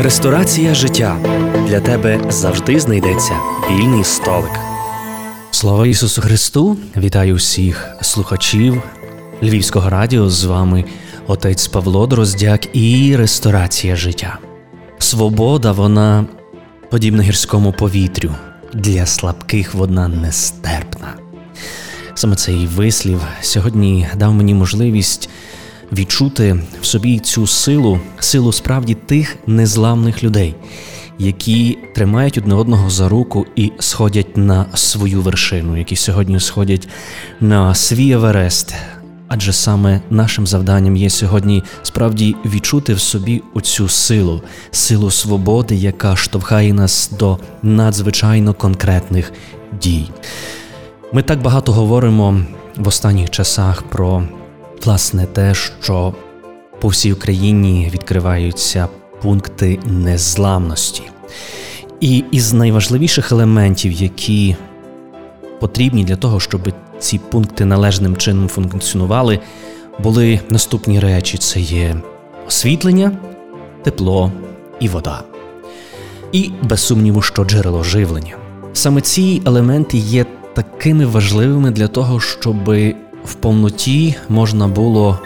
Ресторація життя для тебе завжди знайдеться вільний столик. Слава Ісусу Христу! Вітаю всіх слухачів Львівського радіо. З вами отець Павло Дроздяк і Ресторація життя. Свобода, вона подібна гірському повітрю. Для слабких вона нестерпна. Саме цей вислів сьогодні дав мені можливість відчути в собі цю силу, силу справді тих незламних людей, які тримають одне одного за руку і сходять на свою вершину, які сьогодні сходять на свій Еверест. Адже саме нашим завданням є сьогодні справді відчути в собі оцю силу, силу свободи, яка штовхає нас до надзвичайно конкретних дій. Ми так багато говоримо в останніх часах про власне те, що по всій Україні відкриваються пункти незламності. І із найважливіших елементів, які потрібні для того, щоб ці пункти належним чином функціонували, були наступні речі: це є освітлення, тепло і вода. І без сумніву, що джерело живлення. Саме ці елементи є такими важливими для того, щоб в повноті можна було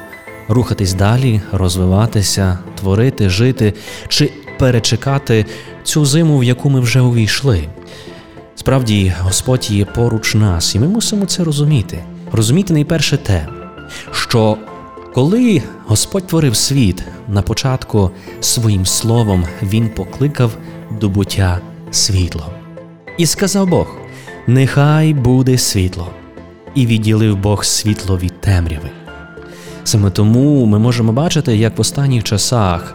рухатись далі, розвиватися, творити, жити чи перечекати цю зиму, в яку ми вже увійшли. Справді, Господь є поруч нас, і ми мусимо це розуміти. Розуміти найперше те, що коли Господь творив світ на початку своїм словом, Він покликав до буття світло. І сказав Бог: Нехай буде світло і відділив Бог світло від темряви. Саме тому ми можемо бачити, як в останніх часах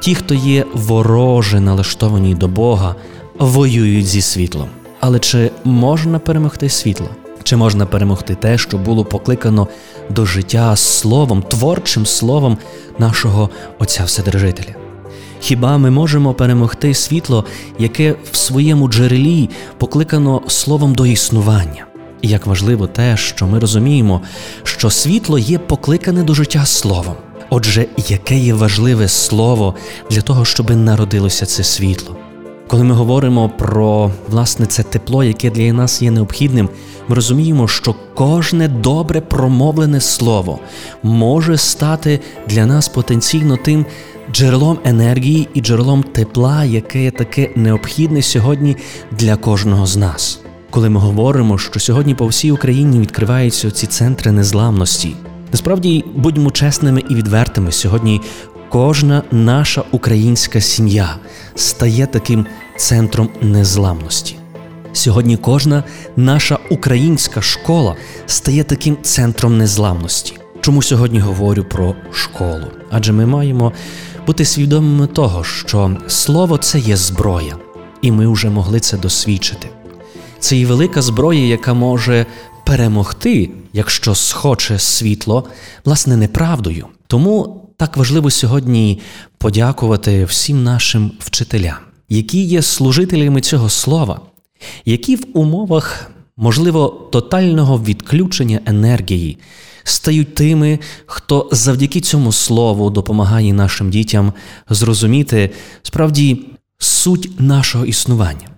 ті, хто є вороже налаштовані до Бога, воюють зі світлом. Але чи можна перемогти світло? Чи можна перемогти те, що було покликано до життя словом, творчим словом нашого Отця Вседержителя? Хіба ми можемо перемогти світло, яке в своєму джерелі покликано словом до існування? І як важливо те, що ми розуміємо, що світло є покликане до життя словом. Отже, яке є важливе слово для того, щоб народилося це світло? Коли ми говоримо про власне це тепло, яке для нас є необхідним, ми розуміємо, що кожне добре промовлене слово може стати для нас потенційно тим джерелом енергії і джерелом тепла, яке є таке необхідне сьогодні для кожного з нас коли ми говоримо, що сьогодні по всій Україні відкриваються ці центри незламності. Насправді будьмо чесними і відвертими. Сьогодні кожна наша українська сім'я стає таким центром незламності. Сьогодні кожна наша українська школа стає таким центром незламності. Чому сьогодні говорю про школу? Адже ми маємо бути свідомими того, що слово це є зброя, і ми вже могли це досвідчити. Це і велика зброя, яка може перемогти, якщо схоче світло, власне, неправдою. Тому так важливо сьогодні подякувати всім нашим вчителям, які є служителями цього слова, які в умовах, можливо, тотального відключення енергії стають тими, хто завдяки цьому слову допомагає нашим дітям зрозуміти справді суть нашого існування.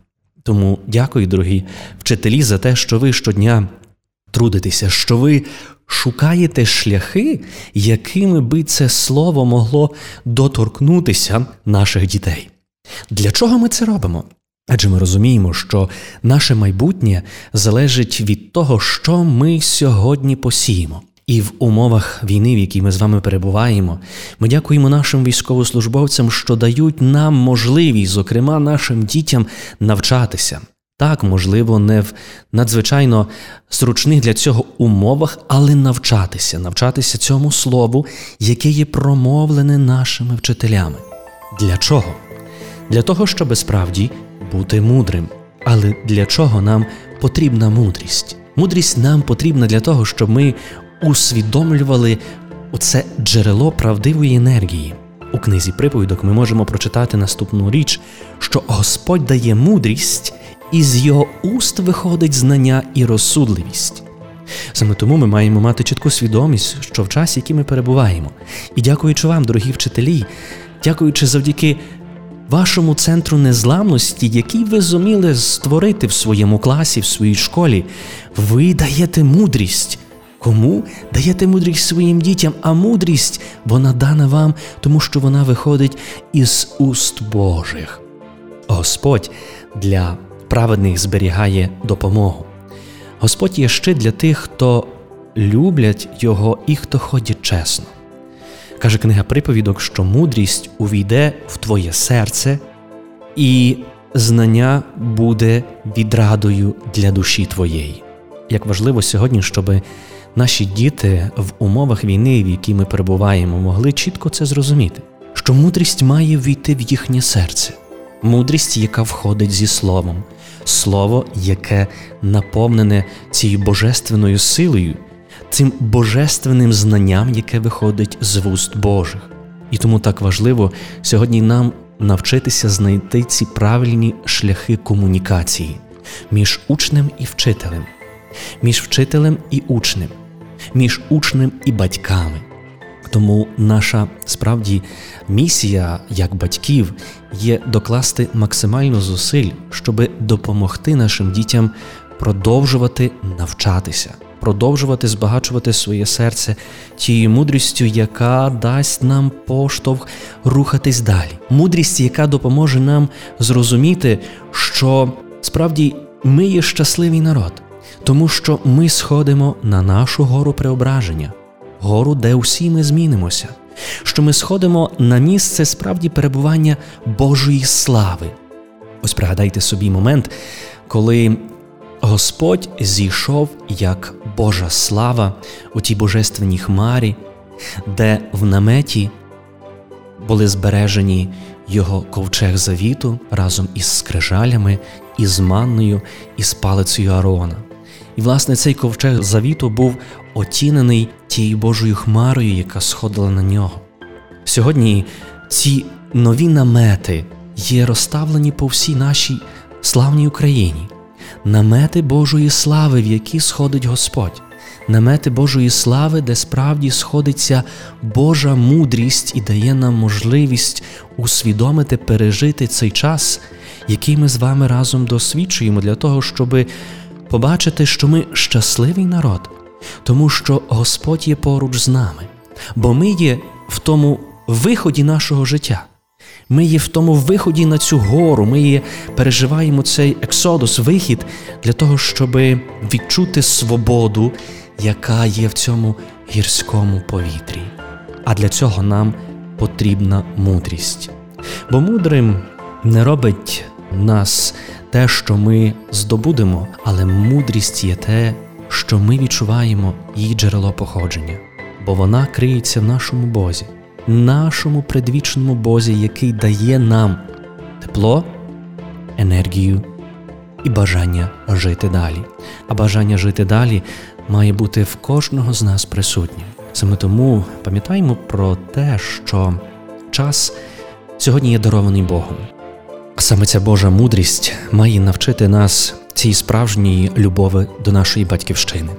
Тому дякую, дорогі вчителі, за те, що ви щодня трудитеся, що ви шукаєте шляхи, якими би це слово могло доторкнутися наших дітей. Для чого ми це робимо? Адже ми розуміємо, що наше майбутнє залежить від того, що ми сьогодні посіємо. І в умовах війни, в якій ми з вами перебуваємо, ми дякуємо нашим військовослужбовцям, що дають нам можливість, зокрема нашим дітям, навчатися. Так, можливо, не в надзвичайно зручних для цього умовах, але навчатися, навчатися цьому слову, яке є промовлене нашими вчителями. Для чого? Для того, щоб справді бути мудрим. Але для чого нам потрібна мудрість? Мудрість нам потрібна для того, щоб ми усвідомлювали оце джерело правдивої енергії. У книзі приповідок ми можемо прочитати наступну річ, що Господь дає мудрість, і з його уст виходить знання і розсудливість. Саме тому ми маємо мати чітку свідомість, що в часі, який ми перебуваємо, і дякуючи вам, дорогі вчителі, дякуючи завдяки вашому центру незламності, який ви зуміли створити в своєму класі, в своїй школі, ви даєте мудрість. Кому даєте мудрість своїм дітям, а мудрість вона дана вам, тому що вона виходить із уст Божих. Господь для праведних зберігає допомогу. Господь є щит для тих, хто люблять Його і хто ходять чесно. Каже книга приповідок, що мудрість увійде в твоє серце, і знання буде відрадою для душі твоєї. Як важливо сьогодні, щоб наші діти в умовах війни, в якій ми перебуваємо, могли чітко це зрозуміти, що мудрість має війти в їхнє серце, мудрість, яка входить зі словом, слово, яке наповнене цією божественною силою, цим божественним знанням, яке виходить з вуст Божих. І тому так важливо сьогодні нам навчитися знайти ці правильні шляхи комунікації між учнем і вчителем, між вчителем і учнем, між учнем і батьками. Тому наша справді місія як батьків є докласти максимально зусиль, щоб допомогти нашим дітям продовжувати навчатися, продовжувати збагачувати своє серце тією мудрістю, яка дасть нам поштовх рухатись далі. Мудрість, яка допоможе нам зрозуміти, що справді ми є щасливий народ, тому що ми сходимо на нашу гору преображення, гору, де усі ми змінимося. Що ми сходимо на місце справді перебування Божої слави. Ось пригадайте собі момент, коли Господь зійшов як Божа слава у тій божественній хмарі, де в наметі були збережені його ковчег завіту разом із скрижалями, із манною, із палицею Арона. І, власне, цей ковчег завіту був отінений тією Божою хмарою, яка сходила на нього. Сьогодні ці нові намети є розставлені по всій нашій славній Україні намети Божої слави, в які сходить Господь, намети Божої слави, де справді сходиться Божа мудрість і дає нам можливість усвідомити, пережити цей час, який ми з вами разом досвідчуємо, для того, щоб побачити, що ми щасливий народ, тому що Господь є поруч з нами, бо ми є в тому виході нашого життя. Ми є в тому виході на цю гору, ми є, переживаємо цей ексодус, вихід для того, щоб відчути свободу, яка є в цьому гірському повітрі. А для цього нам потрібна мудрість. Бо мудрим не робить нас те, що ми здобудемо, але мудрість є те, що ми відчуваємо її джерело походження, бо вона криється в нашому Бозі нашому предвічному Бозі, який дає нам тепло, енергію і бажання жити далі. А бажання жити далі має бути в кожного з нас присутнім. Саме тому пам'ятаємо про те, що час сьогодні є дарований Богом. Саме ця Божа мудрість має навчити нас цій справжньої любові до нашої батьківщини.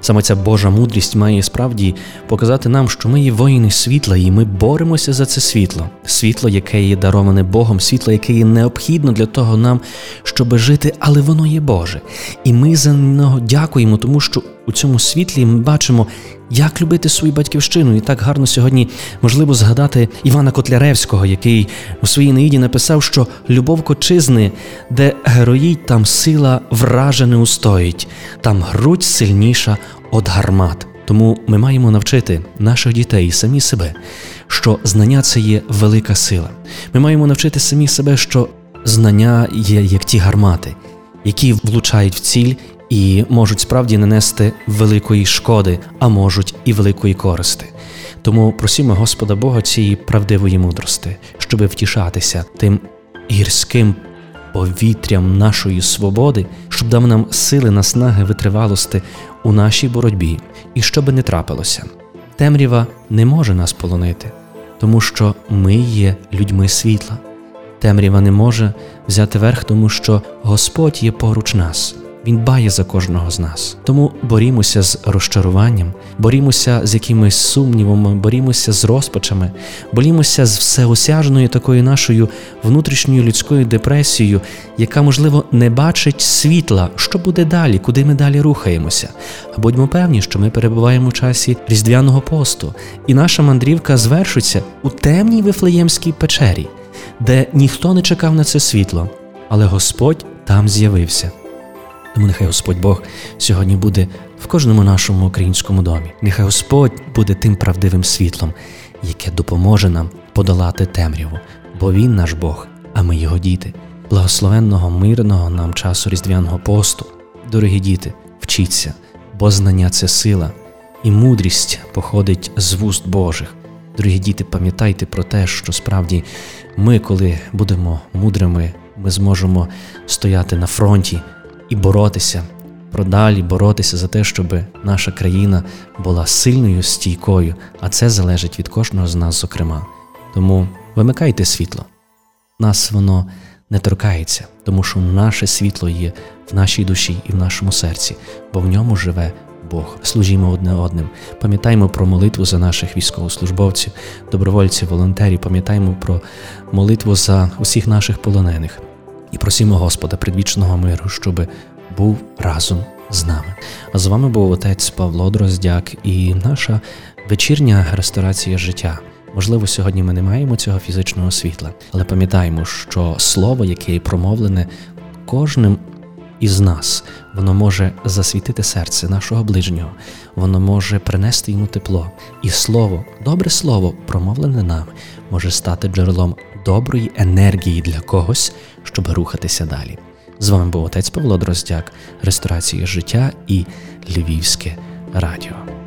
Саме ця Божа мудрість має справді показати нам, що ми є воїни світла, і ми боремося за це світло, світло, яке є дароване Богом, світло, яке є необхідно для того нам, щоб жити, але воно є Боже. І ми за нього дякуємо, тому що у цьому світлі ми бачимо, як любити свою батьківщину. І так гарно сьогодні можливо згадати Івана Котляревського, який у своїй неїді написав, що любов кочизни, де героїть, там сила враже не устоїть, там грудь сильніша от гармат. Тому ми маємо навчити наших дітей і самі себе, що знання це є велика сила. Ми маємо навчити самі себе, що знання є як ті гармати, які влучають в ціль і можуть справді нанести великої шкоди, а можуть і великої користи. Тому просімо Господа Бога цієї правдивої мудрости, щоби втішатися тим гірським повітрям нашої свободи, щоб дав нам сили наснаги витривалости у нашій боротьбі, і щоб не трапилося. Темрява не може нас полонити, тому що ми є людьми світла. Темрява не може взяти верх, тому що Господь є поруч нас. Він дбає за кожного з нас. Тому борімося з розчаруванням, борімося з якимись сумнівами, борімося з розпачами, борімося з всеосяжною такою нашою внутрішньою людською депресією, яка, можливо, не бачить світла, що буде далі, куди ми далі рухаємося. А будьмо певні, що ми перебуваємо в часі різдвяного посту, і наша мандрівка звершиться у темній вифлеємській печері, де ніхто не чекав на це світло, але Господь там з'явився. Тому нехай Господь Бог сьогодні буде в кожному нашому українському домі. Нехай Господь буде тим правдивим світлом, яке допоможе нам подолати темряву, бо Він наш Бог, а ми його діти. Благословенного, мирного нам часу різдвяного посту. Дорогі діти, вчіться, бо знання це сила, і мудрість походить з вуст Божих. Дорогі діти, пам'ятайте про те, що справді ми, коли будемо мудрими, ми зможемо стояти на фронті і боротися, продалі боротися за те, щоб наша країна була сильною, стійкою, а це залежить від кожного з нас, зокрема. Тому вимикайте світло. Нас воно не торкається, тому що наше світло є в нашій душі і в нашому серці, бо в ньому живе Бог. Служімо одне одним. Пам'ятаємо про молитву за наших військовослужбовців, добровольців, волонтерів. Пам'ятаємо про молитву за усіх наших полонених і просімо Господа предвічного миру, щоб був разом з нами. А з вами був отець Павло Дроздяк і наша вечірня ресторація життя. Можливо, сьогодні ми не маємо цього фізичного світла, але пам'ятаємо, що слово, яке промовлене кожним із нас, воно може засвітити серце нашого ближнього, воно може принести йому тепло. І слово, добре слово, промовлене нами, може стати джерелом доброї енергії для когось, щоб рухатися далі. З вами був отець Павло Дроздяк, ресторація життя і Львівське радіо.